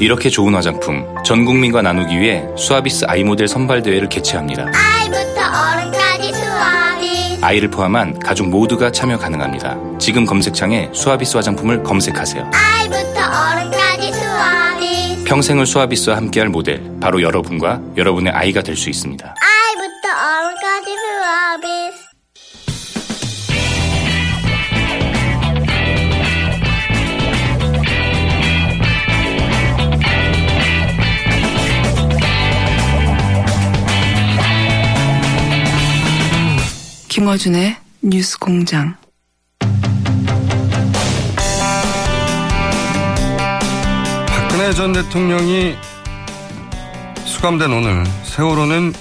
이렇게 좋은 화장품 전 국민과 나누기 위해 수아비스 아이 모델 선발 대회를 개최합니다. 아이부터 어른까지 수아비. 아이를 포함한 가족 모두가 참여 가능합니다. 지금 검색창에 수아비스 화장품을 검색하세요. 아이부터 어른까지 수아비. 평생을 수아비스와 함께할 모델 바로 여러분과 여러분의 아이가 될 수 있습니다. 김어준의 뉴스 공장. 박근혜 전 대통령이 수감된 오늘 세월호는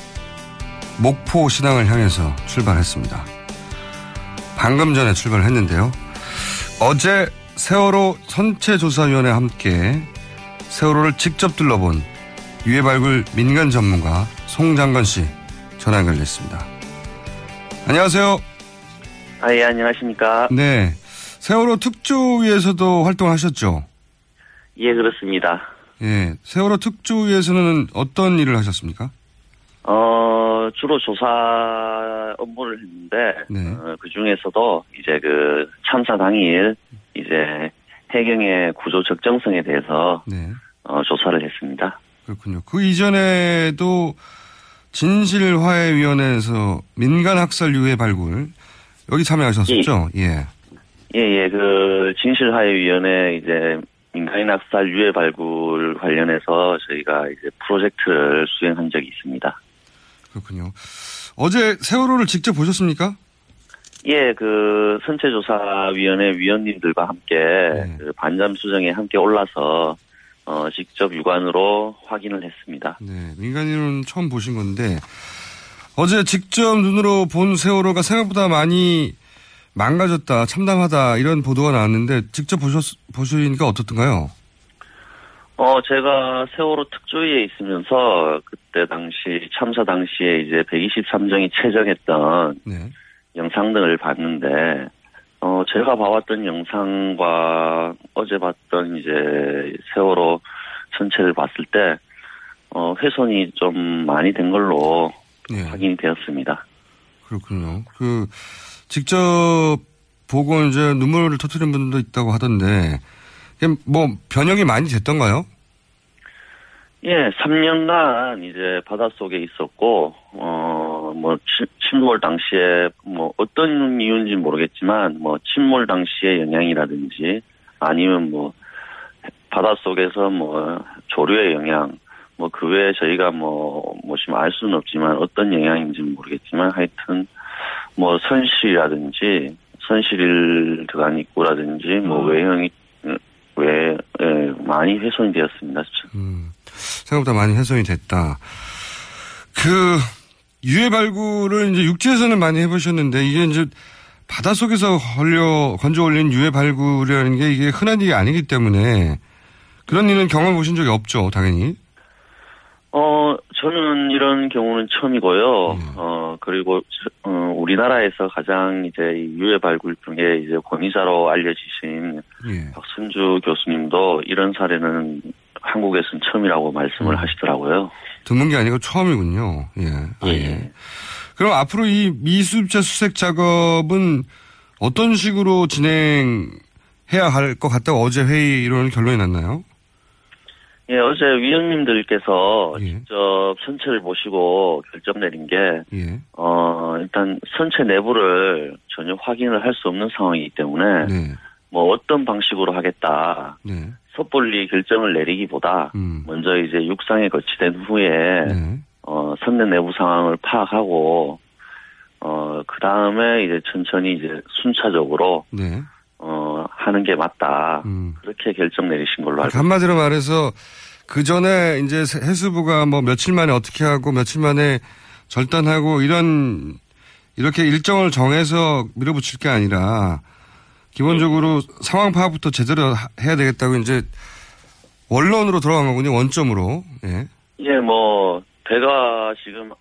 목포 신항을 향해서 출발했습니다. 방금 전에 출발했는데요. 어제 세월호 선체조사위원회와 함께 세월호를 직접 둘러본 유해 발굴 민간 전문가 송 장건 씨 전화 연결됐습니다. 안녕하세요. 아, 예, 안녕하십니까. 네. 세월호 특조위에서도 활동하셨죠? 예, 그렇습니다. 예. 세월호 특조위에서는 어떤 일을 하셨습니까? 어, 주로 조사 업무를 했는데, 네. 어, 그 중에서도 이제 그 참사 당일 이제 해경의 구조 적정성에 대해서 네. 어, 조사를 했습니다. 그렇군요. 그 이전에도 진실화해위원회에서 민간학살 유해 발굴 여기 참여하셨었죠? 예. 예, 예, 그 진실화해위원회 이제 민간인 학살 유해 발굴 관련해서 저희가 이제 프로젝트를 수행한 적이 있습니다. 그렇군요. 어제 세월호를 직접 보셨습니까? 예, 그 선체조사위원회 위원님들과 함께 네. 그 반잠 수정에 함께 올라서 어, 직접 육안으로 확인을 했습니다. 네. 민간인은 처음 보신 건데 어제 직접 눈으로 본 세월호가 생각보다 많이 망가졌다, 참담하다 이런 보도가 나왔는데 직접 보셨 보시니까 어떻던가요? 어, 제가 세월호 특조위에 있으면서 그때 당시 참사 당시에 이제 123정이 체정했던 네. 영상 등을 봤는데 어, 제가 봐왔던 영상과 어제 봤던 이제 세월호 전체를 봤을 때 어, 훼손이 좀 많이 된 걸로 네. 확인이 되었습니다. 그렇군요. 그 직접 보고 이제 눈물을 터트린 분도 있다고 하던데 뭐 변형이 많이 됐던가요? 예, 3년간 이제 바닷속에 있었고, 어, 뭐, 침- 침몰 당시에, 뭐, 어떤 이유인지 모르겠지만, 뭐, 침몰 당시의 영향이라든지, 아니면 뭐, 바닷속에서 뭐, 조류의 영향, 뭐, 그 외에 저희가 뭐, 뭐, 지금 알 수는 없지만, 어떤 영향인지는 모르겠지만, 하여튼, 뭐, 선실이라든지, 선실 들어간 입구라든지, 뭐, 외형이, 왜, 예, 많이 훼손이 되었습니다. 음, 생각보다 많이 훼손이 됐다. 그 유해 발굴을 이제 육지에서는 많이 해보셨는데 이게 이제 바닷속에서 걸려 건져 올린 유해 발굴이라는 게 이게 흔한 일이 아니기 때문에 그런 일은 경험 보신 적이 없죠, 당연히. 어, 저는 이런 경우는 처음이고요. 어, 그리고, 저- 어, 우리나라에서 가장 이제 이 유해 발굴 중에 이제 권위자로 알려지신 예. 박순주 교수님도 이런 사례는, 한국에서는 처음이라고 말씀을 음. 하시더라고요. 드문 게 아니고 처음이군요. 예. 아, 예. 그럼 앞으로 이 미수입자 수색 작업은 어떤 식으로 진행해야 할 것 같다고 어제 회의 이런 결론이 났나요? 예, 어제 위원님들께서 예. 직접 선체를 보시고 결정 내린 게, 예. 어, 일단 선체 내부를 전혀 확인을 할 수 없는 상황이기 때문에, 네. 뭐 어떤 방식으로 하겠다, 네. 섣불리 결정을 내리기보다, 음. 먼저 이제 육상에 거치된 후에, 네. 어, 선내 내부 상황을 파악하고, 어, 그 다음에 이제 천천히 이제 순차적으로, 네. 어, 하는 게 맞다. 음. 그렇게 결정 내리신 걸로 알고 한마디로 말해서 그 전에 이제 해수부가 뭐 며칠 만에 어떻게 하고 며칠 만에 절단하고 이런 이렇게 일정을 정해서 밀어붙일 게 아니라 기본적으로 상황 파악부터 제대로 하- 해야 되겠다고 이제 원론으로 들어간 거군요. 원점으로. 예. 예, 뭐, 배가 지금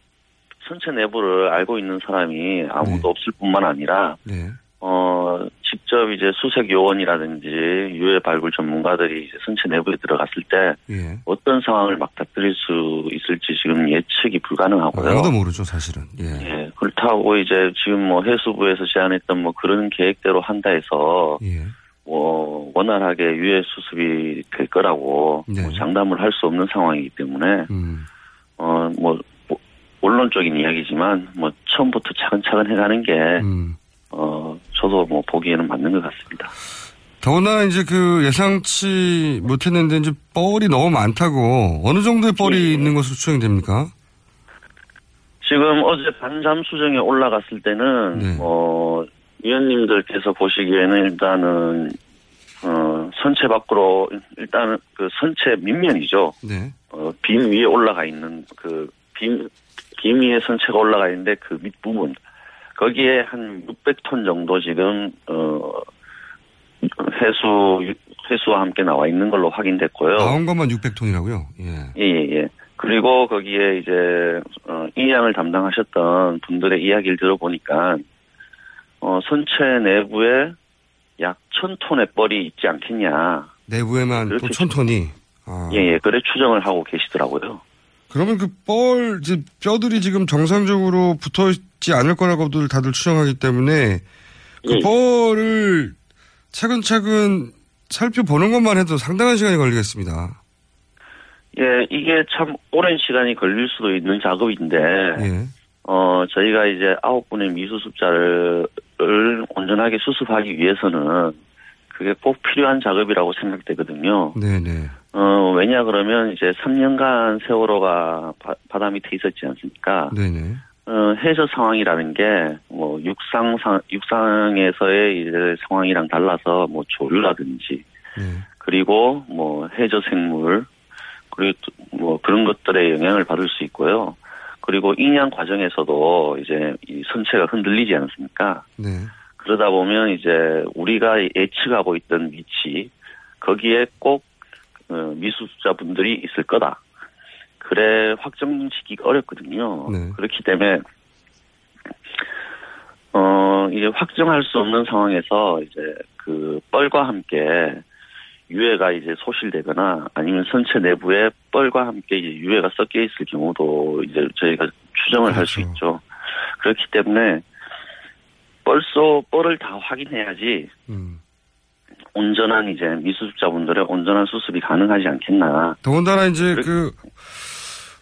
선체 내부를 알고 있는 사람이 아무도 네. 없을 뿐만 아니라, 네. 어, 직접 이제 수색 요원이라든지 유해 발굴 전문가들이 이제 선체 내부에 들어갔을 때 예. 어떤 상황을 맞닥뜨릴 수 있을지 지금 예측이 불가능하고요. 아무도 모르죠, 사실은. 예. 예, 그렇다고 이제 지금 뭐 해수부에서 제안했던 뭐 그런 계획대로 한다 해서 예. 뭐 원활하게 유해 수습이 될 거라고 네. 뭐 장담을 할 수 없는 상황이기 때문에 음. 어뭐 원론적인 이야기지만 뭐 처음부터 차근차근 해가는 게 음. 어, 저도 뭐 보기에는 맞는 것 같습니다. 더구나 이제 그 예상치 못했는데 이제 뻘이 너무 많다고 어느 정도의 뻘이 예. 있는 것으로 추정이 됩니까? 지금 어제 반잠 수정에 올라갔을 때는 네. 뭐 위원님들께서 보시기에는 일단은 어, 선체 밖으로 일단은 그 선체 밑면이죠. 네. 어, 빔 위에 올라가 있는 그 빔, 빔 위에 선체가 올라가 있는데 그 밑부분 거기에 한 600톤 정도 지금 어 해수 해수와 함께 나와 있는 걸로 확인됐고요. 나온 것만 600톤이라고요? 예. 예, 예, 예. 그리고 거기에 이제, 어, 이양을 담당하셨던 분들의 이야기를 들어보니까, 어, 선체 내부에 약 천톤의 뻘이 있지 않겠냐. 내부에만 또 그렇게 천톤이. 아. 예, 예. 그래 추정을 하고 계시더라고요. 그러면 그 뻘, 이제 뼈들이 지금 정상적으로 붙어 있지 않을 거라고들 다들 추정하기 때문에 그 예. 뻘을 차근차근 살펴보는 것만 해도 상당한 시간이 걸리겠습니다. 예, 이게 참 오랜 시간이 걸릴 수도 있는 작업인데, 예. 어, 저희가 이제 아홉 분의 미수습자를 온전하게 수습하기 위해서는 그게 꼭 필요한 작업이라고 생각되거든요. 네네. 어, 왜냐 그러면 이제 3년간 세월호가 바, 바다 밑에 있었지 않습니까? 네네. 어, 해저 상황이라는 게 뭐 육상 상 육상에서의 이제 상황이랑 달라서 뭐 조류라든지 네. 그리고 뭐 해저 생물 그리고 또뭐 그런 것들의 영향을 받을 수 있고요. 그리고 인양 과정에서도 이제 이 선체가 흔들리지 않습니까? 네. 그러다 보면 이제 우리가 예측하고 있던 위치 거기에 꼭 어, 미수습자분들이 있을 거다. 그래 확정짓기가 어렵거든요. 네. 그렇기 때문에 어 이제 확정할 수 없는 상황에서 이제 그 뻘과 함께 유해가 이제 소실되거나 아니면 선체 내부에 뻘과 함께 이제 유해가 섞여 있을 경우도 이제 저희가 추정을 할수 그렇죠. 있죠. 그렇기 때문에 뻘소 뻘을 다 확인해야지 음. 온전한 이제 미수습자분들의 온전한 수습이 가능하지 않겠나. 더군다나 이제 그래- 그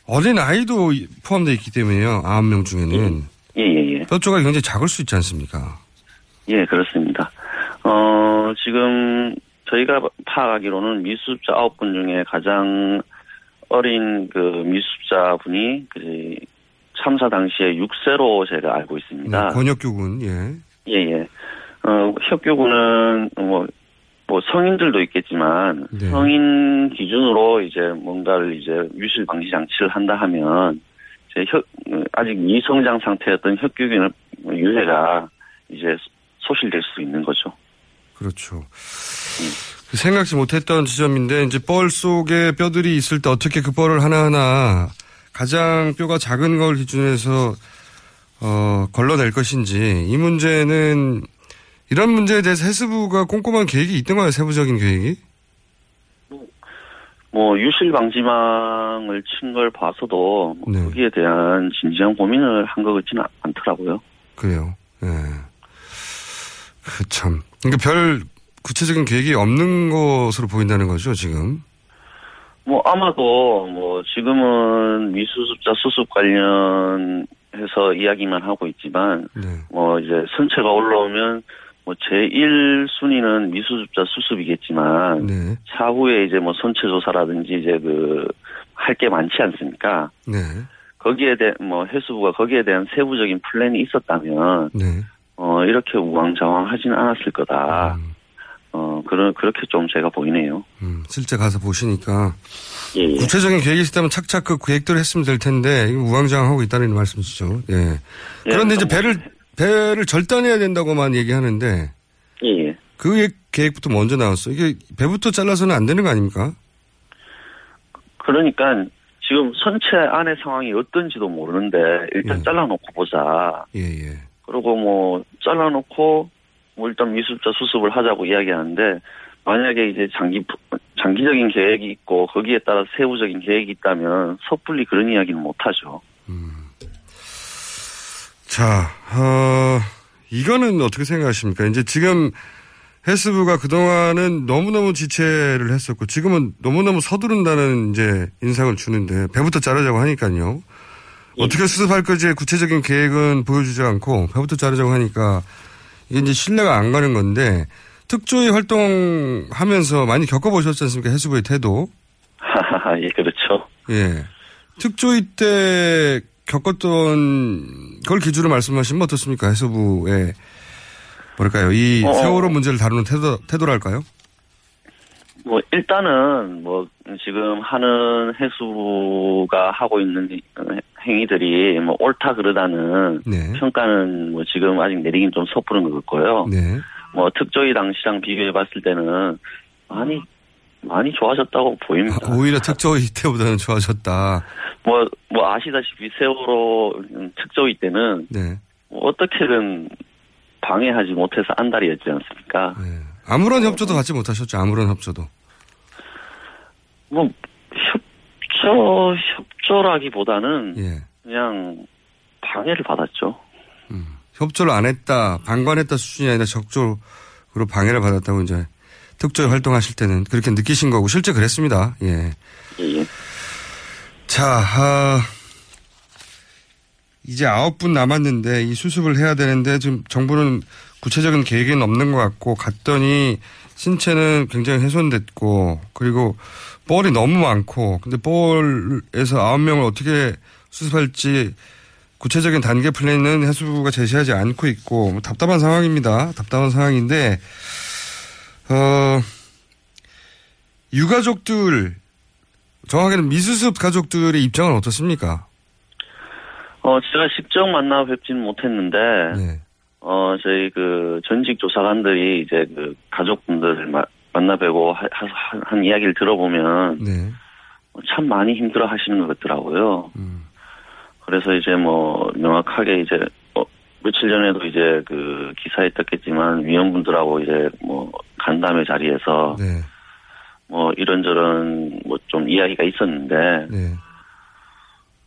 어린 아이도 포함되어 있기 때문에요. 아홉 명 중에는 예, 예, 예. 뼈 조각이 굉장히 작을 수 있지 않습니까? 예, 그렇습니다. 어, 지금 저희가 파악하기로는 미수습자 아홉 분 중에 가장 어린 그 미수습자 분이 그 참사 당시에 6세로 제가 알고 있습니다. 네, 권혁규군 예. 예, 예. 어, 협교군은 뭐, 뭐 성인들도 있겠지만 네. 성인 기준으로 이제 뭔가를 이제 유실 방지 장치를 한다 하면 이제 혈, 어, 아직 미성장 상태였던 혈규균 유해가 이제 소실될 수 있는 거죠. 그렇죠. 그 생각지 못했던 지점인데 이제 뻘 속에 뼈들이 있을 때 어떻게 그 뻘을 하나하나 가장 뼈가 작은 걸 기준해서 어, 걸러낼 것인지 이 문제는 이런 문제에 대해서 해수부가 꼼꼼한 계획이 있던 거예요 세부적인 계획이 뭐 유실 방지망을 친 걸 봐서도 뭐 네. 거기에 대한 진지한 고민을 한 것 같지는 않더라고요. 그래요. 예. 그 참. 그러니까 별 구체적인 계획이 없는 것으로 보인다는 거죠, 지금. 뭐 아마도 뭐 지금은 미수습자 수습 관련해서 이야기만 하고 있지만 네. 뭐 이제 선체가 올라오면 뭐 제1 순위는 미수습자 수습이겠지만 네. 차후에 이제 뭐 선체 조사라든지 이제 그 할 게 많지 않습니까? 네. 거기에 대해 뭐 해수부가 거기에 대한 세부적인 플랜이 있었다면 네. 어 이렇게 우왕좌왕하지는 않았을 거다. 음, 어 그런 그렇게 좀 제가 보이네요. 음, 실제 가서 보시니까 예. 예. 구체적인 계획이 있다면 착착 그 계획대로 했으면 될 텐데 우왕좌왕하고 있다는 말씀이시죠. 예. 그런데 이제 뭐, 배를 배를 절단해야 된다고만 얘기하는데 예. 예. 그 계획부터 먼저 나왔어. 이게 배부터 잘라서는 안 되는 거 아닙니까? 그러니까 지금 선체 안의 상황이 어떤지도 모르는데 일단 예. 잘라놓고 보자. 예, 예. 그리고 뭐 잘라놓고 뭐 일단 미술자 수습을 하자고 이야기하는데 만약에 이제 장기 장기적인 계획이 있고 거기에 따라 세부적인 계획이 있다면 섣불리 그런 이야기는 못 하죠. 자, 어, 이거는 어떻게 생각하십니까? 이제 지금 헬스부가 그동안은 너무너무 지체를 했었고 지금은 너무너무 서두른다는 이제 인상을 주는데 배부터 자르자고 하니까요. 어떻게 수습할 거지의 구체적인 계획은 보여주지 않고 배부터 자르자고 하니까 이게 이제 신뢰가 안 가는 건데 특조위 활동하면서 많이 겪어보셨지 않습니까? 해수부의 태도. 예, 그렇죠. 예. 특조위 때 겪었던 걸 기준으로 말씀하시면 어떻습니까? 해수부의 뭐랄까요? 이 어. 세월호 문제를 다루는 태도, 태도랄까요? 뭐 일단은 뭐 지금 하는 해수가 하고 있는 행위들이 뭐 옳다 그러다는 네. 평가는 뭐 지금 아직 내리긴 좀 섣부른 것 같고요. 네. 뭐 특조위 당시랑 비교해 봤을 때는 많이 많이 좋아졌다고 보입니다. 아, 오히려 특조위 때보다는 좋아졌다. 뭐, 뭐 아시다시피 세월호 특조위 때는 네. 뭐 어떻게든 방해하지 못해서 안달이었지 않습니까? 네. 아무런 협조도 받지 못하셨죠. 아무런 협조도. 뭐 협조 협조라기보다는 예. 그냥 방해를 받았죠. 협조를 안 했다, 방관했다 수준이 아니라 적극적으로 방해를 받았다고 이제 특조위 활동하실 때는 그렇게 느끼신 거고 실제 그랬습니다. 예. 예, 예. 자, 아, 이제 아홉 분 남았는데 이 수습을 해야 되는데 지금 정부는 구체적인 계획은 없는 것 같고 갔더니 신체는 굉장히 훼손됐고 그리고 볼이 너무 많고 근데 볼에서 아홉 명을 어떻게 수습할지 구체적인 단계 플랜은 해수부가 제시하지 않고 있고 뭐 답답한 상황입니다. 답답한 상황인데 어 유가족들 정확하게는 미수습 가족들의 입장은 어떻습니까? 어 제가 직접 만나 뵙지는 못했는데 네. 어 저희 그 전직 조사관들이 이제 그 가족분들을 마- 만나 뵈고 하- 하- 한 이야기를 들어보면 네. 참 많이 힘들어 하시는 것 같더라고요. 음. 그래서 이제 뭐 명확하게 이제 어, 며칠 전에도 이제 그 기사에 떴겠지만 위원분들하고 이제 뭐 간담회 자리에서 네. 뭐 이런저런 뭐 좀 이야기가 있었는데 네.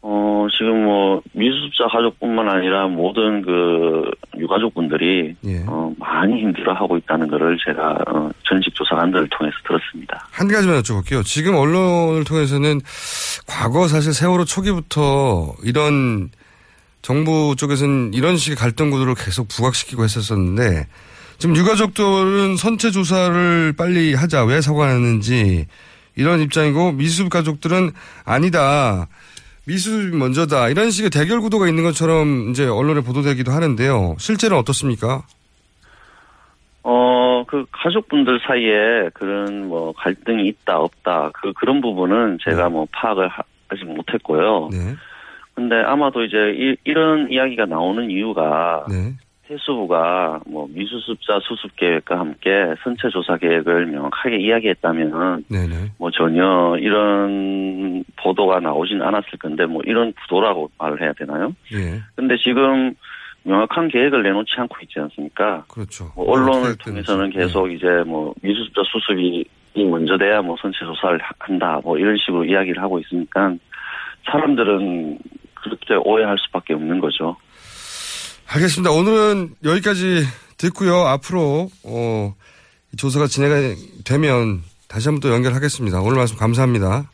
어 지금 뭐 미수습자 가족뿐만 아니라 모든 그 유가족분들이 예. 어 많이 힘들어하고 있다는 거를 제가 어, 전직 조사관들을 통해서 들었습니다. 한 가지만 여쭤볼게요. 지금 언론을 통해서는 과거 사실 세월호 초기부터 이런 정부 쪽에서는 이런 식의 갈등 구도를 계속 부각시키고 했었었는데 지금 유가족들은 선체 조사를 빨리 하자. 왜 사고가 났는지. 이런 입장이고 미수습 가족들은 아니다. 미수습이 먼저다. 이런 식의 대결 구도가 있는 것처럼 이제 언론에 보도되기도 하는데요. 실제는 어떻습니까? 어, 그 가족분들 사이에 그런 뭐 갈등이 있다 없다. 그 그런 부분은 제가 뭐 파악을 하, 아직 못했고요. 네, 근데 아마도 이제 이, 이런 이야기가 나오는 이유가 네, 해수부가 뭐 미수습자 수습 계획과 함께 선체 조사 계획을 명확하게 이야기했다면 네, 네. 뭐 전혀 이런 보도가 나오진 않았을 건데 뭐 이런 구도라고 말을 해야 되나요? 예, 근데 지금 명확한 계획을 내놓지 않고 있지 않습니까? 그렇죠. 뭐 언론을 통해서는. 계속 이제 뭐 미수습자 수습이 먼저 돼야 뭐 선체 조사를 하- 한다 뭐 이런 식으로 이야기를 하고 있으니까 사람들은 그렇게 오해할 수밖에 없는 거죠. 알겠습니다. 오늘은 여기까지 듣고요. 앞으로 어, 이 조사가 진행되면 다시 한번 또 연결하겠습니다. 오늘 말씀 감사합니다.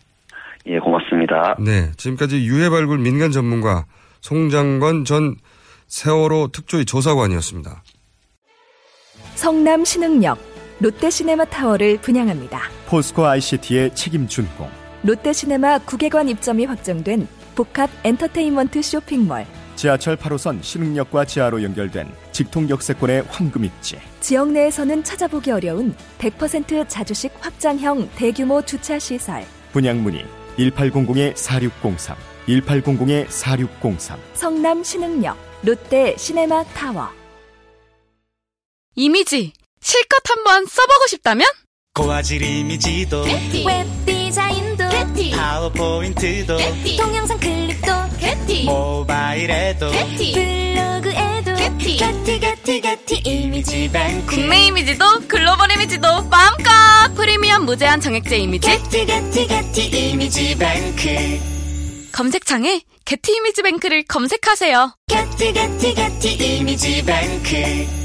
예, 고맙습니다. 네, 지금까지 유해 발굴 민간 전문가 송장건 전 세월호 특조위 조사관이었습니다. 성남 신흥역 롯데시네마 타워를 분양합니다. 포스코 ICT의 책임 준공. 롯데시네마 국외관 입점이 확정된 복합 엔터테인먼트 쇼핑몰. 지하철 8호선 신흥역과 지하로 연결된 직통역세권의 황금 입지. 지역 내에서는 찾아보기 어려운 100% 자주식 확장형 대규모 주차 시설. 분양 문의 1800-4603, 1800-4603. 성남 신흥역 롯데 시네마 타워. 이미지 실컷 한번 써보고 싶다면 고화질 이미지도 웹 디자인도 파워포인트도 동영상 클립도 모바일에도 블로그에도 게티. 게티 게티 이미지 뱅크 국내 이미지도 글로벌 이미지도 마음껏 프리미엄 무제한 정액제 이미지. 게티 게티 게티 이미지 뱅크 검색창에 게티 이미지 뱅크를 검색하세요. 게티 게티 게티 이미지 뱅크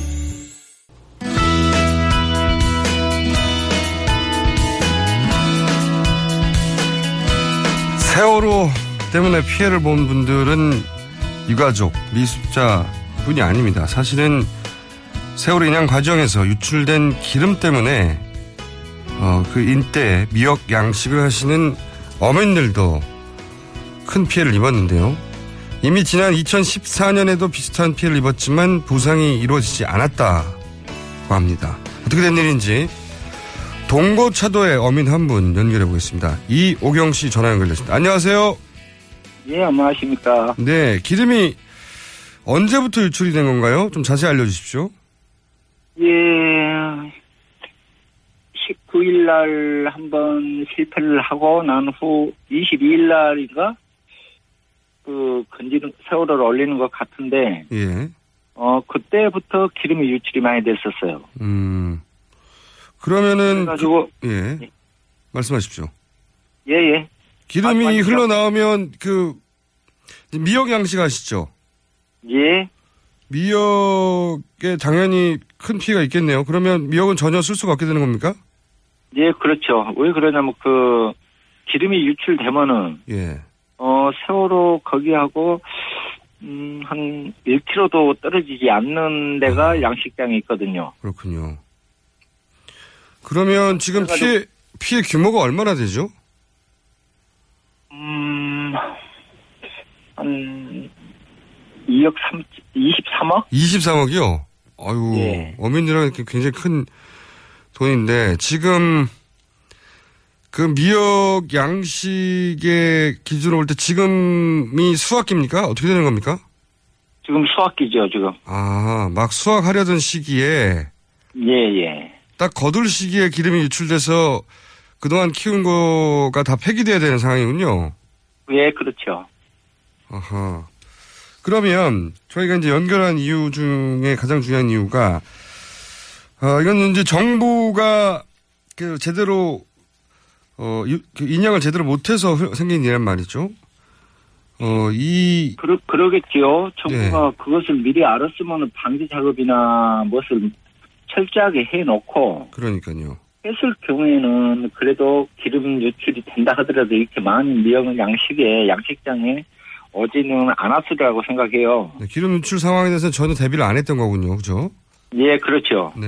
세월호 때문에 피해를 본 분들은 유가족, 미숙자 뿐이 아닙니다. 사실은 세월호 인양 과정에서 유출된 기름 때문에 어, 그 인대 미역 양식을 하시는 어민들도 큰 피해를 입었는데요. 이미 지난 2014년에도 비슷한 피해를 입었지만 보상이 이루어지지 않았다고 합니다. 어떻게 된 일인지 동고차도의 어민 한 분 연결해 보겠습니다. 이오경 씨 전화 연결됐습니다. 안녕하세요. 예, 안녕하십니까. 네, 기름이 언제부터 유출이 된 건가요? 좀 자세히 알려주십시오. 예, 19일 날 한번 실패를 하고 난 후 22일 날인가 그 건지는 세월호를 올리는 것 같은데 예. 어 그때부터 기름이 유출이 많이 됐었어요. 음. 그러면은 그래가지고 그- 예. 말씀하십시오. 예 예. 기름이 맞- 맞죠. 흘러나오면 그 미역 양식 아시죠? 예. 미역에 당연히 큰 피해가 있겠네요. 그러면 미역은 전혀 쓸 수가 없게 되는 겁니까? 예, 그렇죠. 왜 그러냐면 그 기름이 유출되면은 예. 어 세월호 거기하고 음, 한 1km도 떨어지지 않는 데가 양식장이 있거든요. 그렇군요. 그러면 지금 피해 피해 규모가 얼마나 되죠? 음, 한 2억 3, 23억? 23억이요? 아유, 예. 어민들한테 굉장히 큰 돈인데, 지금, 그 미역 양식의 기준으로 볼 때 지금이 수확기입니까? 어떻게 되는 겁니까? 지금 수학기죠, 지금. 아, 막 수확하려던 시기에, 예, 예. 딱 거둘 시기에 기름이 유출돼서 그동안 키운 거가 다 폐기돼야 되는 상황이군요. 예, 그렇죠. 아하. 그러면 저희가 이제 연결한 이유 중에 가장 중요한 이유가 어 이건 이제 정부가 그 제대로 어 유- 그 인양을 제대로 못해서 흘- 생긴 일란 말이죠. 어 이 그러, 그러겠지요. 정부가 네. 그것을 미리 알았으면 방지 작업이나 무엇을 철저하게 해놓고 그러니까요. 했을 경우에는 그래도 기름 유출이 된다 하더라도 이렇게 많은 미역 양식에 양식장에 오지는 않았으리라고 생각해요. 네, 기름 유출 상황에 대해서 전혀 대비를 안 했던 거군요. 그죠? 예, 그렇죠. 네.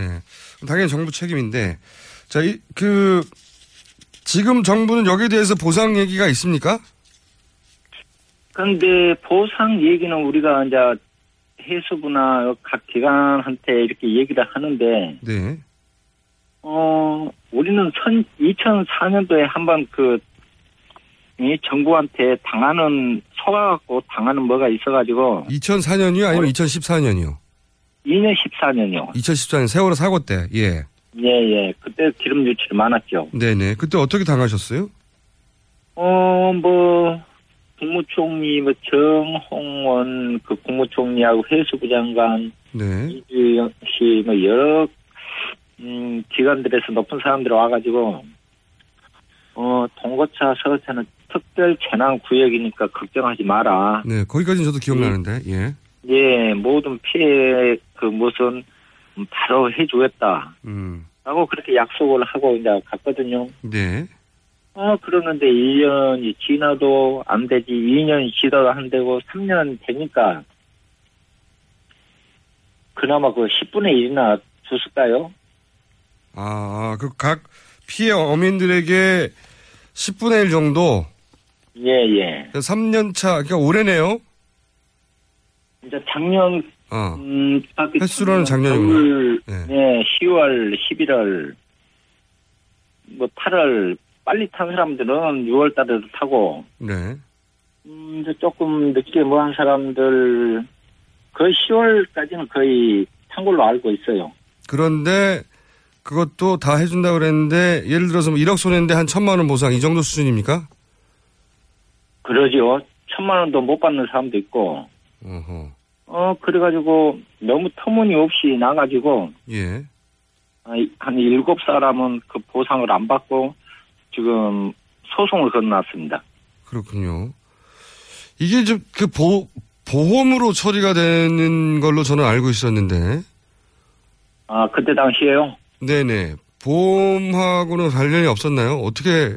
당연히 정부 책임인데 자, 이, 그 지금 정부는 여기에 대해서 보상 얘기가 있습니까? 그런데 보상 얘기는 우리가 이제 해수부나 각 기관한테 이렇게 얘기를 하는데, 네. 어, 우리는 선, 2004년도에 한번 그, 이 정부한테 당하는, 속아갖고 당하는 뭐가 있어가지고, 2004년이요? 아니면 2014년이요? 2년 14년이요. 2014년 세월호 사고 때, 예. 예, 예. 그때 기름 유출이 많았죠. 네네. 그때 어떻게 당하셨어요? 어, 뭐, 국무총리, 뭐, 정홍원, 그 국무총리하고 해수부 장관, 네. 이주영 씨, 뭐, 여러, 음, 기관들에서 높은 사람들이 와가지고, 어, 동거차 서거차는 특별 재난 구역이니까 걱정하지 마라. 네, 거기까지는 저도 기억나는데, 예. 예, 모든 피해 그 무슨 바로 해주겠다. 음, 라고 그렇게 약속을 하고 이제 갔거든요. 네. 어, 그러는데 1년이 지나도 안 되지, 2년이 지나도 안 되고, 3년 되니까, 그나마 그 10분의 1이나 줬을까요? 아, 그 각 피해 어민들에게 10분의 1 정도? 예, 예. 3년 차, 그러니까 올해네요? 이제 작년, 어. 음, 횟수로는 작년이구나. 네. 네, 10월, 11월, 뭐 8월, 빨리 탄 사람들은 6월 달에도 타고, 네. 음, 이제 조금 늦게 뭐 한 사람들, 거의 10월까지는 거의 탄 걸로 알고 있어요. 그런데 그것도 다 해준다고 그랬는데, 예를 들어서 뭐 1억 손해인데 한 천만 원 보상 이 정도 수준입니까? 그러죠. 천만 원도 못 받는 사람도 있고, 어허. 어, 그래가지고 너무 터무니없이 나가지고, 예. 아, 한 일곱 사람은 그 보상을 안 받고, 지금 소송을 건놨습니다. 그렇군요. 이게 좀 그 보, 보험으로 처리가 되는 걸로 저는 알고 있었는데. 아, 그때 당시에요? 네네. 보험하고는 관련이 없었나요? 어떻게,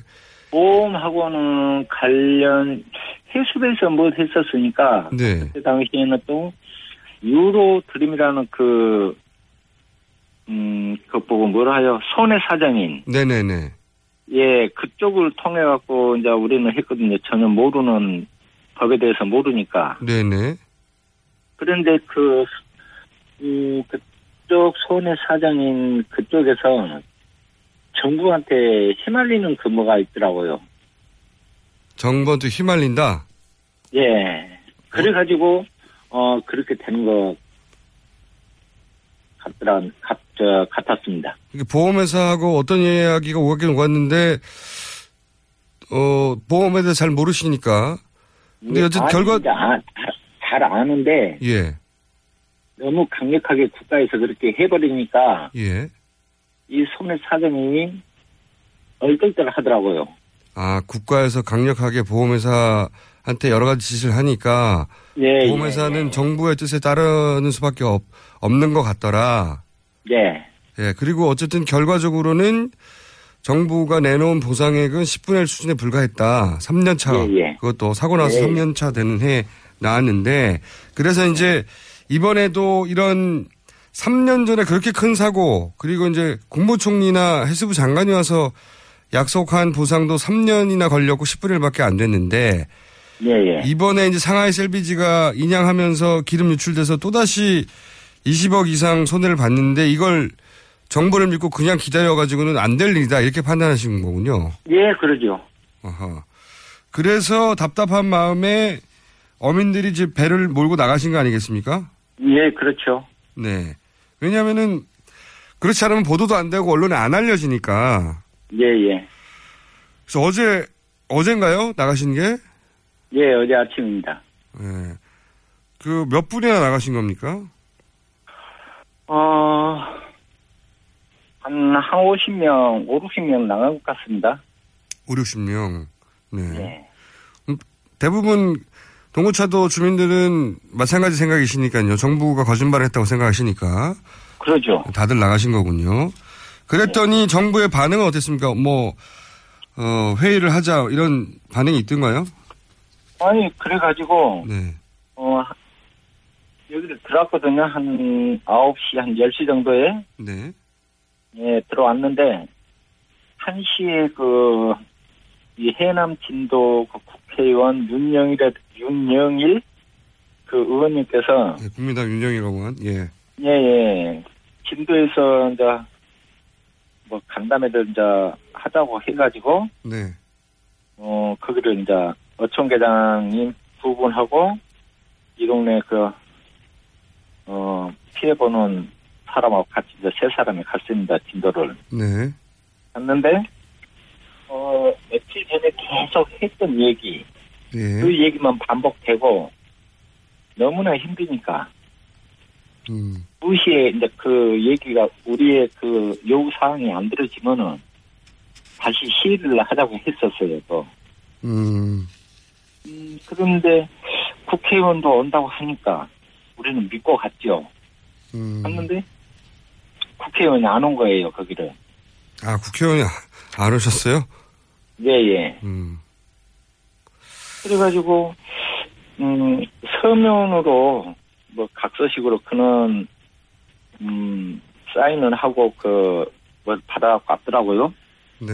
보험하고는 관련, 해수부에서 뭐 했었으니까, 네. 그때 당시에는 또, 유로 드림이라는 그, 음, 그거 보고 뭐라 하요? 손해사정인. 네네네. 예, 그쪽을 통해 갖고 이제 우리는 했거든요. 전혀 모르는 법에 대해서 모르니까. 네네. 그런데 그, 음, 그쪽 손해사정인 그쪽에서 정부한테 휘말리는 근무가 있더라고요. 정부한테 휘말린다? 예. 그래가지고, 어, 그렇게 된 것 같더라, 같, 저, 같았습니다. 보험회사하고 어떤 이야기가 오갔긴 오갔는데, 어, 보험에 대해서 잘 모르시니까. 근데 어쨌든 아니, 결과, 아, 잘, 잘 아는데, 예, 너무 강력하게 국가에서 그렇게 해버리니까, 예. 이 손해사정인이 얼떨떨 하더라고요. 아, 국가에서 강력하게 보험회사한테 여러 가지 짓을 하니까, 예, 보험회사는 정부의 뜻에 따르는 수밖에 없, 없는 것 같더라. 예. 예, 그리고 어쨌든 결과적으로는 정부가 내놓은 보상액은 10분의 1 수준에 불과했다. 3년 차. 예, 예. 그것도 사고 나서 예. 3년 차 되는 해 나왔는데 그래서 이제 이번에도 이런 3년 전에 그렇게 큰 사고 그리고 이제 국무총리나 해수부 장관이 와서 약속한 보상도 3년이나 걸렸고 10분의 1밖에 안 됐는데 예, 예. 이번에 이제 상하이 셀비지가 인양하면서 기름 유출돼서 또다시 20억 이상 손해를 봤는데 이걸 정부를 믿고 그냥 기다려가지고는 안 될 일이다 이렇게 판단하신 거군요. 예, 그러죠. 아하. 그래서 답답한 마음에 어민들이 이제 배를 몰고 나가신 거 아니겠습니까? 예, 그렇죠. 네. 왜냐면은 그렇지 않으면 보도도 안 되고 언론에 안 알려지니까. 예, 예. 그래서 어제 어젠가요 나가신 게? 예, 어제 아침입니다. 예. 그몇 분이나 나가신 겁니까? 어, 한, 한 50명, 5, 60명 나간 것 같습니다. 5, 60명. 네. 예. 음, 대부분 동구차도 주민들은 마찬가지 생각이시니까요. 정부가 거짓말을 했다고 생각하시니까. 그러죠. 다들 나가신 거군요. 그랬더니 정부의 반응은 어땠습니까? 뭐, 어, 회의를 하자 이런 반응이 있던가요? 아니, 그래가지고, 네. 어, 여기를 들어왔거든요. 한 9시, 한 10시 정도에. 네. 예, 들어왔는데, 1시에 그, 이 해남 진도 그 국회의원 윤영일, 윤영일 그 의원님께서, 네, 국민당 윤영일 의원. 예. 예, 예, 진도에서 이제, 뭐 간담회를 이제 하자고 해가지고, 네. 어, 거기를 이제 어촌계장님 두 분하고, 이 동네 그, 어, 피해보는 사람하고 같이 이제 세 사람이 갔습니다, 진도를. 네. 갔는데, 어, 며칠 전에 계속 했던 얘기, 예. 그 얘기만 반복되고, 너무나 힘드니까, 음. 무시에 이제 그 얘기가 우리의 그 요구 사항이 안 들어지면은, 다시 시위를 하자고 했었어요, 또. 음, 음, 그런데 국회의원도 온다고 하니까 우리는 믿고 갔죠. 음. 갔는데 국회의원이 안 온 거예요, 거기를. 아, 국회의원이 안 오셨어요? 예, 예. 음, 그래가지고, 음, 서면으로, 뭐, 각서식으로 그는, 음, 사인을 하고, 그, 뭐, 받아갖고 왔더라고요. 네.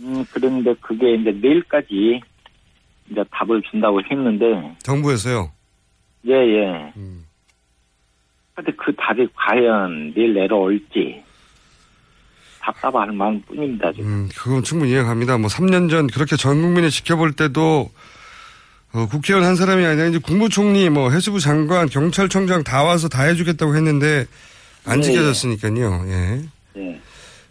음, 그런데 그게 이제 내일까지 이제 답을 준다고 했는데, 정부에서요? 예, 예. 음. 근데 그 답이 과연 내일 내려올지, 답답할 마음 뿐입니다, 지금. 음, 그건 충분히 이해갑니다. 뭐 3년 전 그렇게 전 국민이 지켜볼 때도 어, 국회의원 한 사람이 아니라 이제 국무총리, 뭐 해수부 장관, 경찰청장 다 와서 다 해주겠다고 했는데 안 네, 지켜졌으니까요. 예. 예.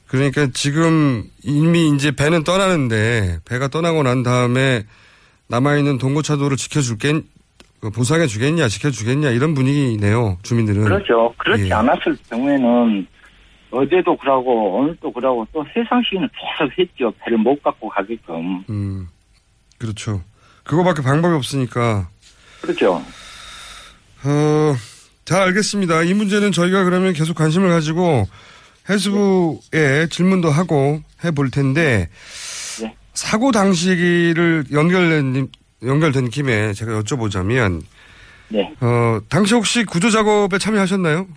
그러니까 지금 이미 이제 배는 떠나는데 배가 떠나고 난 다음에 남아있는 동고차도를 지켜줄게 그 보상해 주겠냐 지켜주겠냐 이런 분위기네요 주민들은 그렇죠. 그렇지 예. 않았을 경우에는 어제도 그러고 오늘도 그러고 또 세상시는 계속 했죠. 배를 못 갖고 가게끔. 음 그렇죠 그거밖에 방법이 없으니까 그렇죠. 어, 잘 알겠습니다. 이 문제는 저희가 그러면 계속 관심을 가지고 해수부에 질문도 하고 해볼 텐데 네. 사고 당시를 연결된 연결된 김에 제가 여쭤보자면 네. 어, 당시 혹시 구조 작업에 참여하셨나요?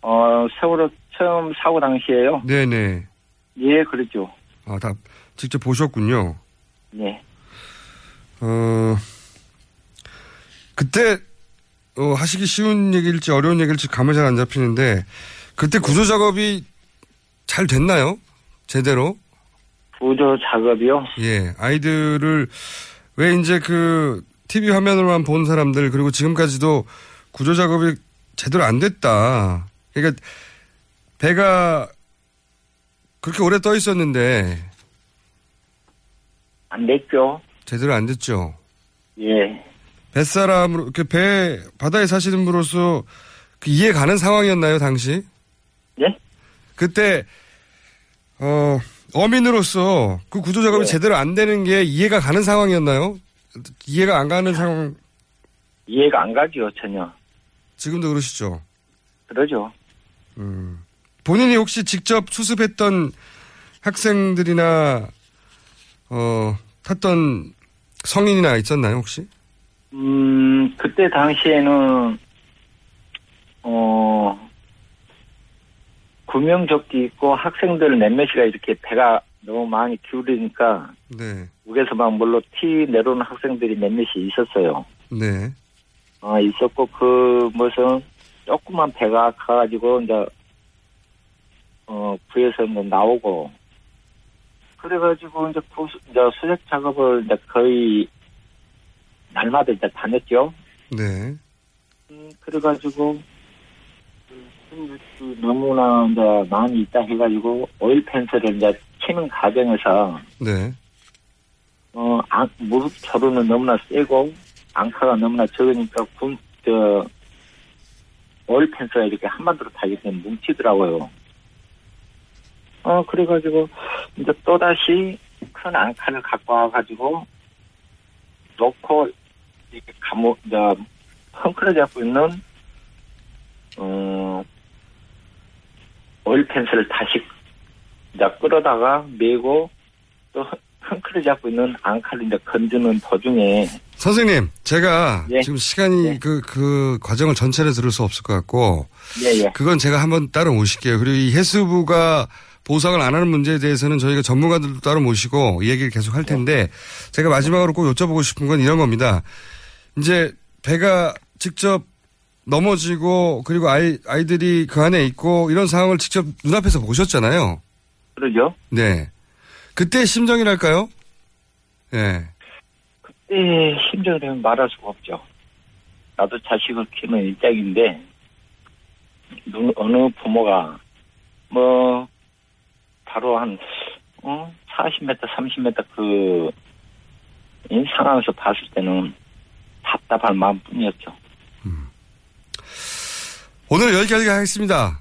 어, 세월호 처음 사고 당시에요. 네네. 예, 그렇죠. 아, 다 직접 보셨군요. 네. 어, 그때, 어, 하시기 쉬운 얘기일지 어려운 얘기일지 감이 잘안 잡히는데, 그때 구조 작업이 잘 됐나요? 제대로? 구조 작업이요. 예, 아이들을, 왜 이제 그, TV 화면으로만 본 사람들, 그리고 지금까지도 구조 작업이 제대로 안 됐다. 그러니까, 배가 그렇게 오래 떠 있었는데, 안 됐죠. 제대로 안 됐죠. 예. 뱃사람으로, 이렇게 배, 바다에 사시는 분으로서 그 이해 가는 상황이었나요, 당시? 예? 그때, 어, 어민으로서 그 구조 작업이 네. 제대로 안 되는 게 이해가 가는 상황이었나요? 이해가 안 가는 상황, 이해가 안 가죠, 전혀. 지금도 그러시죠? 그러죠. 음. 본인이 혹시 직접 수습했던 학생들이나, 어, 탔던 성인이나 있었나요, 혹시? 음, 그때 당시에는, 어, 구명조끼 입고 학생들 몇몇이가 이렇게 배가 너무 많이 기울으니까, 네. 위에서 막 물로 티 내려오는 학생들이 몇몇이 있었어요. 네. 어, 있었고, 그, 무슨, 조그만 배가 가가지고, 이제, 어, 부에서 이제 나오고, 그래가지고, 이제, 구, 이제 수색 작업을 이제 거의, 날마다 이제 다녔죠. 네. 음, 그래가지고, 음, 그 너무나 이제 많이 있다 해가지고, 오일 펜스를 이제 치는 과정에서, 네. 어, 안, 무릎 저로는 너무나 세고, 앙카가 너무나 적으니까, 군, 저, 오일 펜스가 이렇게 한반도로 타기 때문에 뭉치더라고요. 어, 그래가지고, 이제 또다시 큰 앙카를 갖고 와가지고, 놓고, 이렇게 감옥, 이제, 헝클어 잡고 있는, 어, 오일 펜스를 다시, 이제 끌어다가 메고, 또 헝클어 잡고 있는 앙카를 이제 건드는 도중에, 선생님, 제가 예. 지금 시간이 예. 그, 그 과정을 전체를 들을 수 없을 것 같고, 예, 예. 그건 제가 한번 따로 모실게요. 그리고 이 해수부가 보상을 안 하는 문제에 대해서는 저희가 전문가들도 따로 모시고 이 얘기를 계속 할 텐데, 제가 마지막으로 꼭 여쭤보고 싶은 건 이런 겁니다. 이제 배가 직접 넘어지고, 그리고 아이, 아이들이 그 안에 있고, 이런 상황을 직접 눈앞에서 보셨잖아요. 그러죠? 네. 그때 심정이랄까요? 예. 예, 심정을 말할 수가 없죠. 나도 자식을 키우는 입장인데, 누- 어느 부모가, 뭐, 바로 한, 어, 40m, 30m 그, 이 상황에서 봤을 때는 답답할 마음 뿐이었죠. 오늘 여기까지 하겠습니다.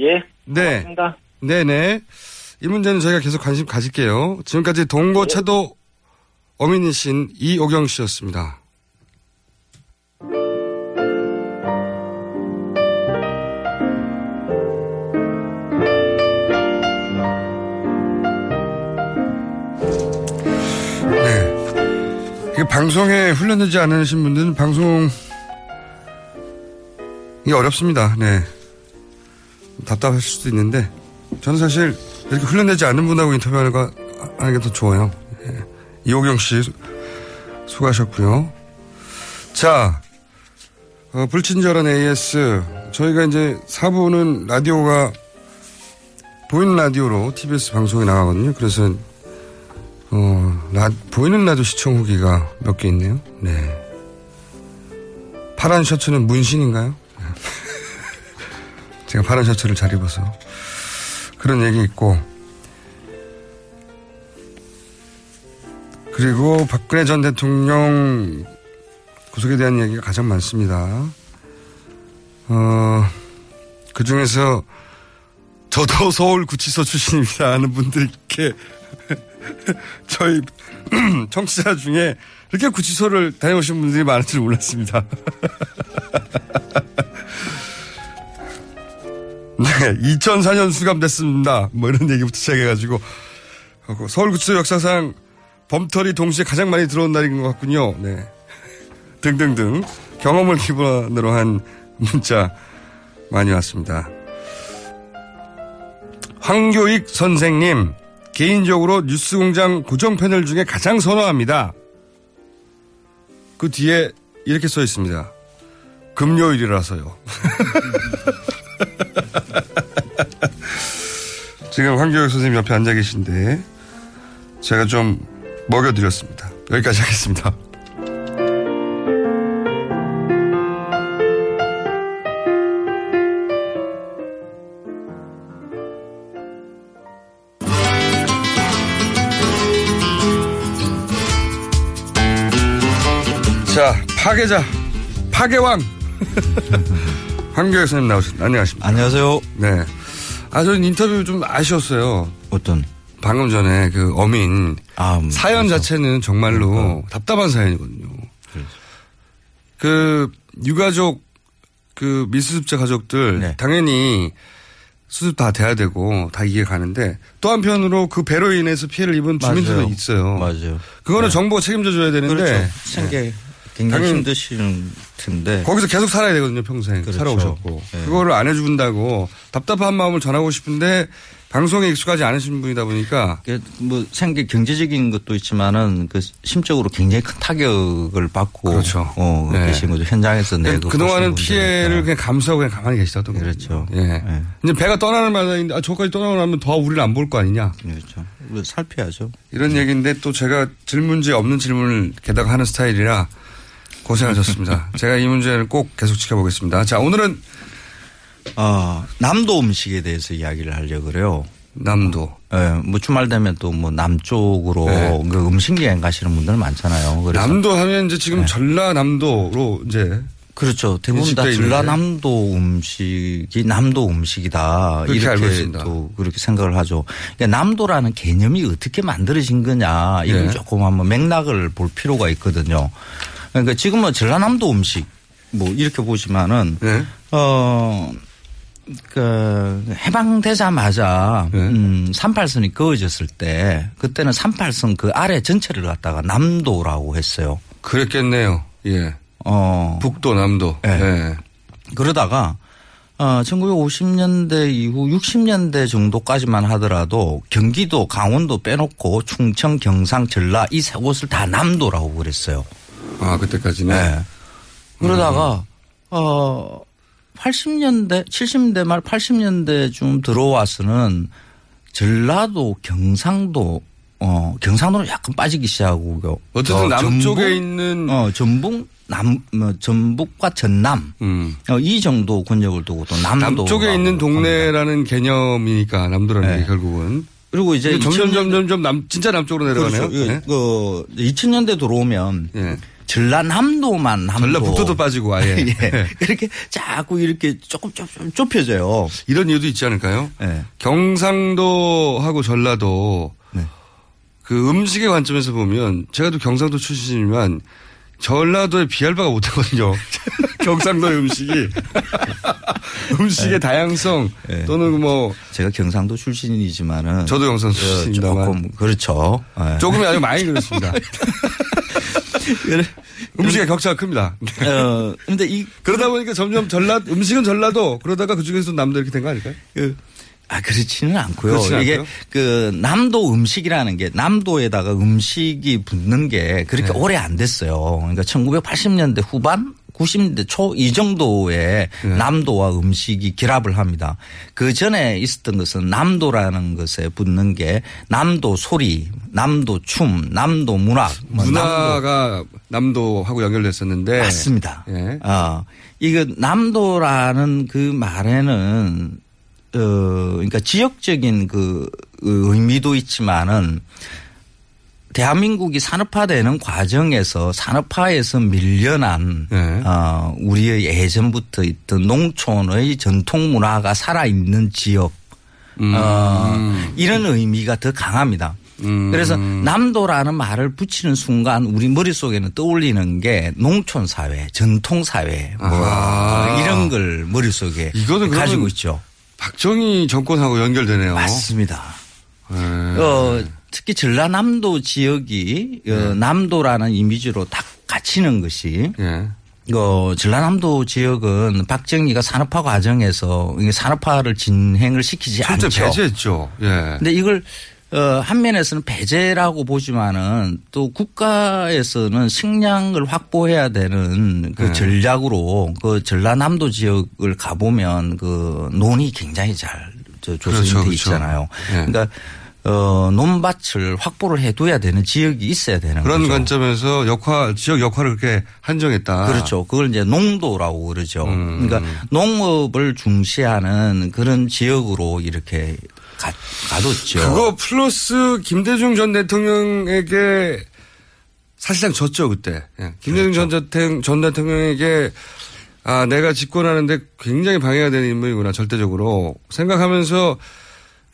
예. 네. 고맙습니다. 네네. 이 문제는 저희가 계속 관심 가질게요. 지금까지 동고차도 어민이신 이오경 씨였습니다. 네. 방송에 훈련되지 않으신 분들은 방송 이 어렵습니다. 네. 답답하실 수도 있는데 저는 사실 이렇게 훈련되지 않은 분하고 인터뷰하는 거 하는 게 더 좋아요. 예. 이호경 씨 수고하셨고요. 자, 어, 불친절한 AS 저희가 이제 4부는 라디오가 보이는 라디오로 TBS 방송에 나가거든요. 그래서 어, 라, 보이는 라디오 시청 후기가 몇 개 있네요. 네. 파란 셔츠는 문신인가요? 제가 파란 셔츠를 잘 입어서 그런 얘기 있고 그리고 박근혜 전 대통령 구속에 대한 얘기가 가장 많습니다. 어, 그 중에서 저도 서울구치소 출신입니다 하는 분들께 저희 청취자 중에 이렇게 구치소를 다녀오신 분들이 많을 줄 몰랐습니다. 네, 2004년 수감됐습니다. 뭐 이런 얘기부터 시작해가지고 서울구치소 역사상 범털이 동시에 가장 많이 들어온 날인 것 같군요. 네, 등등등 경험을 기반으로 한 문자 많이 왔습니다. 황교익 선생님 개인적으로 뉴스공장 고정 패널 중에 가장 선호합니다. 그 뒤에 이렇게 써 있습니다. 금요일이라서요. 지금 황교익 선생님 옆에 앉아 계신데 제가 좀 먹여드렸습니다. 여기까지 하겠습니다. 자, 파괴자, 파괴왕. 황교익 선생님 나오셨습니다. 안녕하십니까. 안녕하세요. 네. 아, 저는 인터뷰 좀 아쉬웠어요. 어떤? 방금 전에 그 어민. 아, 음, 사연 그래서. 자체는 정말로 그러니까. 답답한 사연이거든요. 그래서. 그, 유가족, 그 미수습자 가족들. 네. 당연히 수습 다 돼야 되고 다 이해 가는데 또 한편으로 그 배로 인해서 피해를 입은 주민들도 맞아요. 있어요. 맞아요. 그거는 네. 정부가 책임져 줘야 되는데. 그렇죠. 생계 굉장히 힘드시는 텐데. 거기서 계속 살아야 되거든요, 평생. 그렇죠. 살아오셨고. 네. 그거를 안 해준다고 답답한 마음을 전하고 싶은데 방송에 익숙하지 않으신 분이다 보니까 이게 뭐 생계 경제적인 것도 있지만은 그 심적으로 굉장히 큰 타격을 받고 그렇죠. 어, 네. 계신 거죠. 현장에서 내고 그동안은 피해를 그냥 감수하고 그냥 가만히 계시다던 거죠. 그렇죠. 예. 네. 이제 배가 떠나는 마당인데 아, 저까지 떠나고 나면 더 우리를 안 볼 거 아니냐. 그렇죠. 뭐 살펴야죠. 이런 얘기인데 또 제가 질문지에 없는 질문을 게다가 하는 스타일이라 고생하셨습니다. 제가 이 문제를 꼭 계속 지켜보겠습니다. 자, 오늘은 어, 남도 음식에 대해서 이야기를 하려고 그래요. 남도. 예, 뭐 주말 되면 또 뭐 남쪽으로 네. 그 음식 여행 가시는 분들 많잖아요. 그래서 남도 하면 이제 지금 전라남도로 이제 그렇죠. 대부분 다. 전라남도 음식이 남도 음식이다. 이렇게 있습니다. 또 그렇게 생각을 하죠. 그러니까 남도라는 개념이 어떻게 만들어진 거냐. 이걸 네. 조금 한번 맥락을 볼 필요가 있거든요. 그러니까 지금은 전라남도 음식 뭐 이렇게 보시면은 네. 어, 그, 해방되자마자, 네. 음, 38선이 그어졌을 때, 그때는 38선 그 아래 전체를 갖다가 남도라고 했어요. 그랬겠네요. 예. 어. 북도, 남도. 네. 예. 그러다가, 어, 1950년대 이후 60년대 정도까지만 하더라도 경기도, 강원도 빼놓고 충청, 경상, 전라 이 세 곳을 다 남도라고 그랬어요. 아, 그때까지는. 네. 그러다가 어 80년대 70년대 말 80년대쯤 들어와서는 전라도 경상도 어 경상도는 약간 빠지기 시작하고 어쨌든 남쪽에 있는 어 전북 남 뭐, 전북과 전남 음. 어, 이 정도 권역을 두고 또 남도 남쪽에 있는 동네라는 개념이니까 남도라는 네. 게 결국은 그리고 이제 점점 2000년대 점점 점 남, 진짜 남쪽으로 내려가네요. 그렇죠. 예, 네. 그 2000년대 들어오면 전라남도만 남도 전라북도도 빠지고 아예. 예. 이렇게 자꾸 이렇게 조금 조금 좁혀져요. 이런 이유도 있지 않을까요? 경상도하고 전라도 그 음식의 관점에서 보면 제가 또 경상도 출신이지만 전라도에 비할 바가 못하거든요. 경상도의 음식이 음식의 다양성 또는 뭐 제가 경상도 출신이지만은 저도 경상도 어, 출신입니다만 조금 그렇죠. 예. 조금이 아니고 많이 그렇습니다. 음식의 격차가 큽니다. 어, 근데 이 그러다 보니까 점점 전라 음식은 전라도 그러다가 그 중에서 남도 이렇게 된 거 아닐까요? 아, 그렇지는 않고요. 그렇지는 이게 않고요? 그 남도 음식이라는 게 남도에다가 음식이 붙는 게 그렇게 네. 오래 안 됐어요. 그러니까 1980년대 후반 90년대 초 이 정도에 네. 남도와 음식이 결합을 합니다. 그 전에 있었던 것은 남도라는 것에 붙는 게 남도 소리, 남도 춤, 남도 문학, 뭐 남도 문화가 남도 하고 연결됐었는데 맞습니다. 예. 어, 이거 남도라는 그 말에는 어, 그러니까 지역적인 그 의미도 있지만은 대한민국이 산업화되는 과정에서 산업화에서 밀려난 네. 어, 우리의 예전부터 있던 농촌의 전통 문화가 살아있는 지역 어, 이런 의미가 더 강합니다. 그래서 남도라는 말을 붙이는 순간 우리 머릿속에는 떠올리는 게 농촌 사회, 전통 사회 뭐 아. 이런 걸 머릿속에 가지고 있죠. 박정희 정권하고 연결되네요. 맞습니다. 네. 어, 특히 전라남도 지역이 어, 남도라는 이미지로 딱 갇히는 것이 예. 어, 전라남도 지역은 박정희가 산업화 과정에서 산업화를 진행을 시키지 실제 않죠. 배제했죠. 예. 근데 이걸 어, 한 면에서는 배제라고 보지만은 또 국가에서는 식량을 확보해야 되는 그 네. 전략으로 그 전라남도 지역을 가보면 그 논이 굉장히 잘 저, 조성이 그렇죠, 돼 그렇죠. 있잖아요. 네. 그러니까 어, 논밭을 확보를 해둬야 되는 지역이 있어야 되는 그런 거죠. 관점에서 역할 지역 역할을 그렇게 한정했다. 그렇죠. 그걸 이제 농도라고 그러죠. 음. 그러니까 농업을 중시하는 그런 지역으로 이렇게 가, 가뒀죠. 그거 플러스 김대중 전 대통령에게 사실상 졌죠 그때. 예. 김대중 전, 그렇죠. 대통, 전 대통령에게 아 내가 집권하는데 굉장히 방해가 되는 인물이구나 절대적으로 생각하면서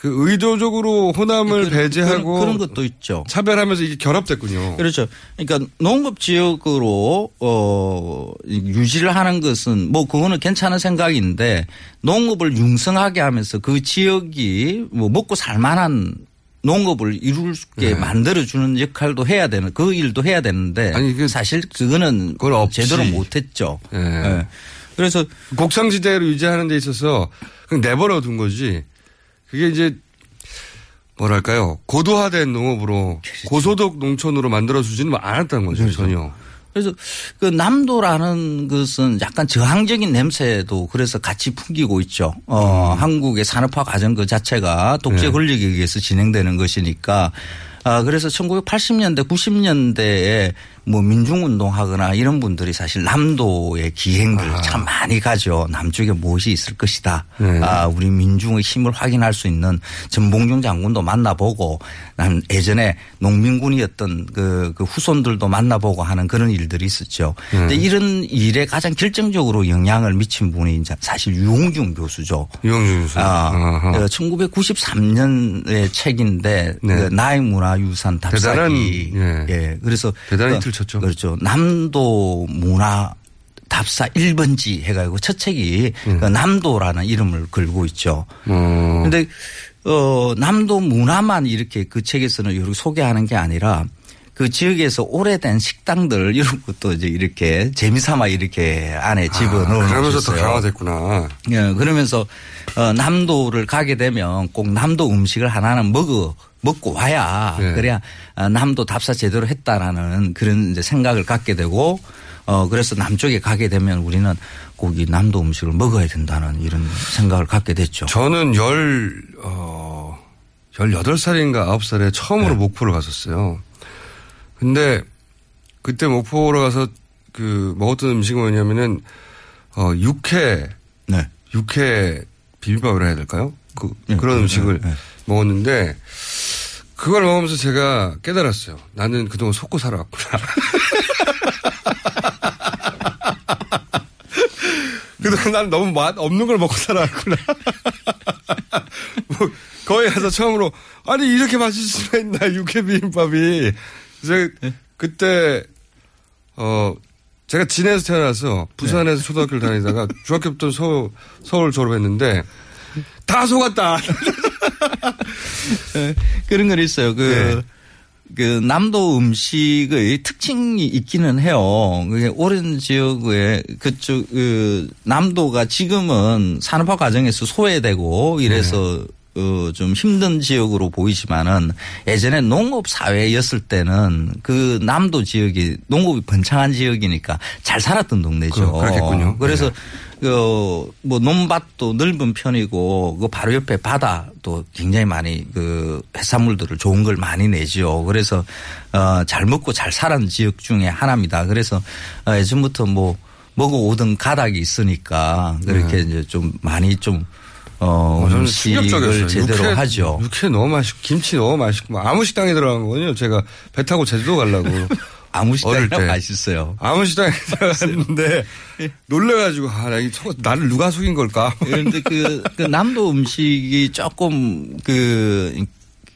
그 의도적으로 호남을 배제하고 그런, 그런 것도 있죠. 차별하면서 이게 결합됐군요. 그렇죠. 그러니까 농업 지역으로 어 유지를 하는 것은 뭐 그거는 괜찮은 생각인데 농업을 융성하게 하면서 그 지역이 뭐 먹고 살 만한 농업을 이룰 수 있게 네. 만들어주는 역할도 해야 되는 그 일도 해야 되는데 사실 그거는 제대로 못했죠. 예. 예. 그래서 곡창지대로 유지하는 데 있어서 그냥 내버려 둔 거지. 그게 이제 뭐랄까요 고도화된 농업으로 고소득 농촌으로 만들어 주지는 않았다는 거죠 전혀. 그래서 그 남도라는 것은 약간 저항적인 냄새도 그래서 같이 풍기고 있죠. 어, 한국의 산업화 과정 그 자체가 독재 네. 권력에 의해서 진행되는 것이니까 아, 그래서 1980년대, 90년대에 뭐 민중운동하거나 이런 분들이 사실 남도의 기행들 참 많이 가죠. 남쪽에 무엇이 있을 것이다. 네. 아, 우리 민중의 힘을 확인할 수 있는 전봉준 장군도 만나보고 난 예전에 농민군이었던 그, 그 후손들도 만나보고 하는 그런 일들이 있었죠. 근데 네. 이런 일에 가장 결정적으로 영향을 미친 분이 이제 사실 유홍준 교수죠. 유홍준 교수. 아, 아하. 그 1993년의 책인데 네. 그 나의 문화 유산 대단한, 답사기. 예. 예. 그래서 대단히 그- 틀 쳤죠. 그렇죠. 남도 문화 답사 1번지 해가지고 첫 책이 그 남도라는 이름을 걸고 있죠. 어. 근데 어 남도 문화만 이렇게 그 책에서는 이렇게 소개하는 게 아니라 그 지역에서 오래된 식당들 이런 것도 이제 이렇게 재미삼아 이렇게 안에 집어넣어 아, 그러면서 더. 강화됐구나. 예, 그러면서 어, 남도를 가게 되면 꼭 남도 음식을 하나는 먹어 먹고 와야 네. 그래야 아, 남도 답사 제대로 했다라는 그런 이제 생각을 갖게 되고 어 그래서 남쪽에 가게 되면 우리는 꼭 이 남도 음식을 먹어야 된다는 이런 생각을 갖게 됐죠. 저는 열, 어, 18살인가 9살에 처음으로 목포를 갔었어요. 근데 그때 목포로 가서 그 먹었던 음식이 뭐냐면은 어, 육회. 네. 육회 비빔밥이라 해야 될까요? 그, 런 음식을 먹었는데 그걸 먹으면서 제가 깨달았어요. 나는 그동안 속고 살아왔구나. 그동안 난 너무 맛 없는 걸 먹고 살아왔구나. 뭐 거기 가서 처음으로 아니 이렇게 맛있을 수가 있나 육회 비빔밥이. 제가 그때 어 제가 진해에서 태어나서 부산에서 초등학교를 다니다가 중학교 부터 서울, 서울 졸업했는데 다 속았다. 예, 그런 건 있어요. 그, 그 남도 음식의 특징이 있기는 해요. 오랜 지역에 그쪽 그 남도가 지금은 산업화 과정에서 소외되고 이래서 어, 좀 힘든 지역으로 보이지만은 예전에 농업 사회였을 때는 그 남도 지역이 농업이 번창한 지역이니까 잘 살았던 동네죠. 그- 그렇겠군요. 그래서 그뭐 논밭도 넓은 편이고 그 바로 옆에 바다도 굉장히 많이 그 해산물들을 좋은 걸 많이 내죠. 그래서 어잘 먹고 잘 살은 지역 중에 하나입니다. 그래서 어, 예전부터 뭐 먹어 오던 가닥이 있으니까 그렇게 네. 이제 좀 많이 좀 어, 저는 음식을. 제대로 육회- 하죠. 육회 너무 맛있고 김치 너무 맛있고 뭐 아무 식당에 들어간 거거든요. 제가 배 타고 제주도 가려고. 아무 식당이나 때. 맛있어요. 아무 식당에 들어갔는데 놀래가지고 아, 나 이, 저- 나를 누가 속인 걸까? 그런데 그, 그 남도 음식이 조금 그,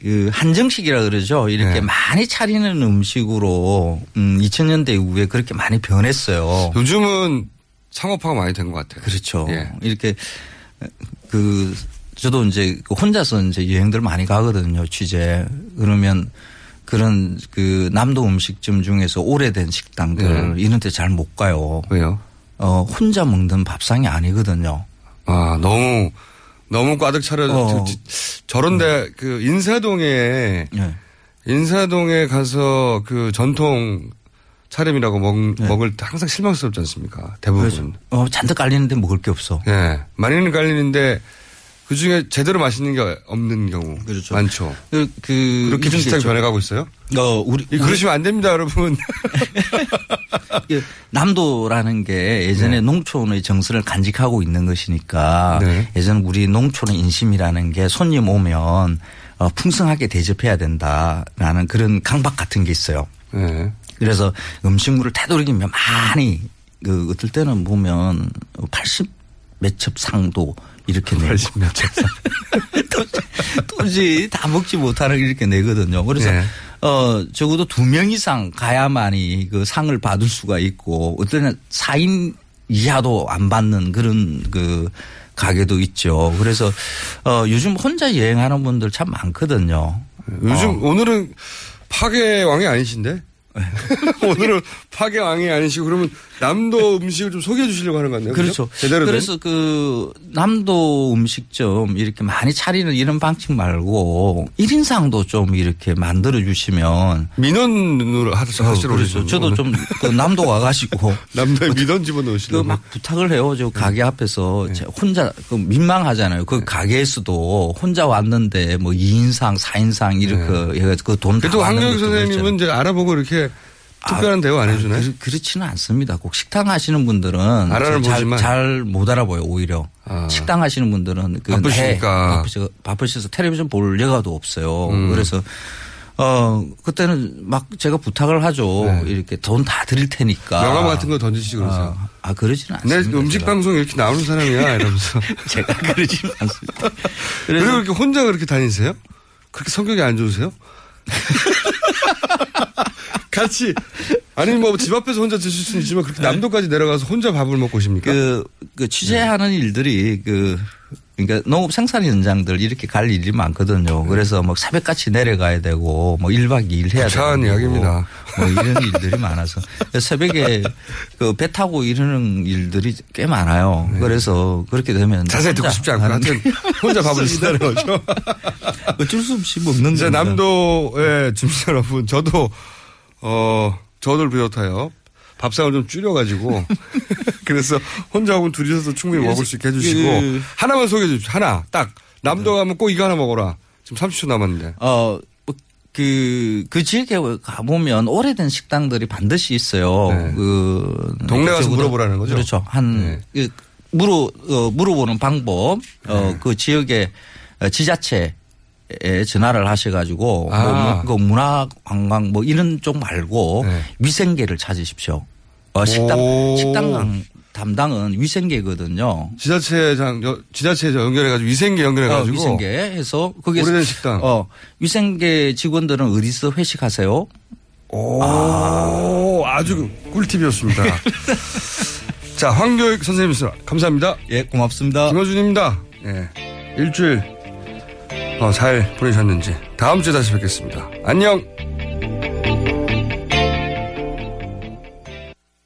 그 한정식이라 그러죠. 이렇게 네. 많이 차리는 음식으로 음 2000년대 이후에 그렇게 많이 변했어요. 요즘은 상업화가 많이 된 것 같아요. 그렇죠. 예. 이렇게 그 저도 이제 그 혼자서 이제 여행들 많이 가거든요. 취재. 그러면 그런 그 남도 음식점 중에서 오래된 식당들 네. 이런 데 잘 못 가요. 왜요? 어, 혼자 먹는 밥상이 아니거든요. 아 너무 너무 꽉 차려 어. 저런데 그 인사동에 네. 인사동에 가서 그 전통 차림이라고 먹, 네. 먹을 때 항상 실망스럽지 않습니까? 대부분. 어, 잔뜩 깔리는데 먹을 게 없어. 예. 많이는 깔리는데 그 중에 제대로 맛있는 게 없는 경우. 그렇죠. 많죠. 그, 그 그렇게 비슷하게 있죠. 변해가고 있어요? 어, 우리 이 그러시면 안 됩니다, 여러분. 그 남도라는 게 예전에 농촌의 정서를 간직하고 있는 것이니까 네. 예전 우리 농촌의 인심이라는 게 손님 오면 어, 풍성하게 대접해야 된다라는 그런 강박 같은 게 있어요. 네. 그래서 음식물을 되도록이면 많이 그 어떨 때는 보면 80 몇첩 상도 이렇게 내고 80 몇첩 상. 도저히 다 먹지 못하는 이렇게 내거든요. 그래서 네. 어 적어도 두 명 이상 가야만이 그 상을 받을 수가 있고 어떤 때는 4인 이하도 안 받는 그런 그 가게도 있죠. 그래서 어 요즘 혼자 여행하는 분들 참 많거든요. 요즘 어. 오늘은 파괴 왕이 아니신데? 오늘은 파괴 왕이 아니시고 그러면 남도 음식을 좀 소개해 주시려고 하는 것 같네요. 그렇죠. 제대로 된? 그래서 그 남도 음식점 이렇게 많이 차리는 이런 방식 말고 1인상도 좀 이렇게 만들어 주시면 민원으로 하시러 어, 그렇죠. 저도 좀 그 남도 가가지고 남도에 민원 집어넣으시려고. 그 막 부탁을 해요. 저 가게 앞에서 네. 제 혼자 그 민망하잖아요. 그 가게에서도 혼자 왔는데 뭐 2인상, 4인상 이렇게 해가지고 그돈 그래도 황교익 선생님은 이제 알아보고 이렇게 특별한 대우 안 해주나요? 그, 그렇지는 않습니다. 꼭 식당 하시는 분들은 알아는 잘 보지만. 잘 못 알아보여 오히려 아. 식당 하시는 분들은 그 바쁘시니까. 해, 바쁘시, 바쁘셔서 텔레비전 볼 여가도 없어요. 음. 그래서 어 그때는 막 제가 부탁을 하죠. 네. 이렇게 돈 다 드릴 테니까 명함 같은 거 던지시고 그러세요. 아, 아 그러지는 내 않습니다. 음식 제가. 방송 이렇게 나오는 사람이야 이러면서. 제가 그러지는 않습니다. 그리고 이렇게 혼자 그렇게 다니세요? 그렇게 성격이 안 좋으세요? 같이 아니 뭐 집 앞에서 혼자 드실 수는 있지만 그렇게 남도까지 내려가서 혼자 밥을 먹고 오십니까? 그, 그 취재하는 일들이 그 그러니까 농업 생산 현장들 이렇게 갈 일이 많거든요. 그래서 뭐 새벽같이 내려가야 되고 뭐 1박 2일 해야 되고 이야기입니다. 뭐 이런 일들이 많아서 새벽에 그 배 타고 이러는 일들이 꽤 많아요. 그래서 그렇게 되면 자세히 듣고 싶지 않고 하여튼 혼자 밥을 드신다는 거죠. 어쩔 수 없이 먹는 겁니다. 남도의 주민 여러분 저도 어 저를 비롯하여 밥상을 좀 줄여가지고 그래서 혼자 혹은 둘이서도 충분히 먹을 수 있게 해주시고 그- 하나만 소개해 주십시오. 하나 딱 남도 가면 꼭 이거 하나 먹어라. 지금 30초 남았는데. 어, 그, 그 지역에 가보면 오래된 식당들이 반드시 있어요. 네. 그. 동네 가서 물어보라는 거죠? 그렇죠. 한, 네. 그 물어, 어, 물어보는 방법, 어, 그 지역에 어, 지자체 에 전화를 하셔가지고 아. 뭐, 그 문화 관광 뭐 이런 쪽 말고 네. 위생계를 찾으십시오. 어, 식당 오. 식당 담당은 위생계거든요. 지자체장, 여- 지자체 연결해가지고 위생계 연결해가지고. 어, 위생계 해서 거기서 오래된 식당. 어, 위생계 직원들은 어디서 회식하세요? 오, 아주 꿀팁이었습니다. 자, 황교익 선생님, 감사합니다. 예, 고맙습니다. 김어준입니다. 예. 일주일, 어, 어, 잘 보내셨는지 다음 주에 다시 뵙겠습니다. 안녕!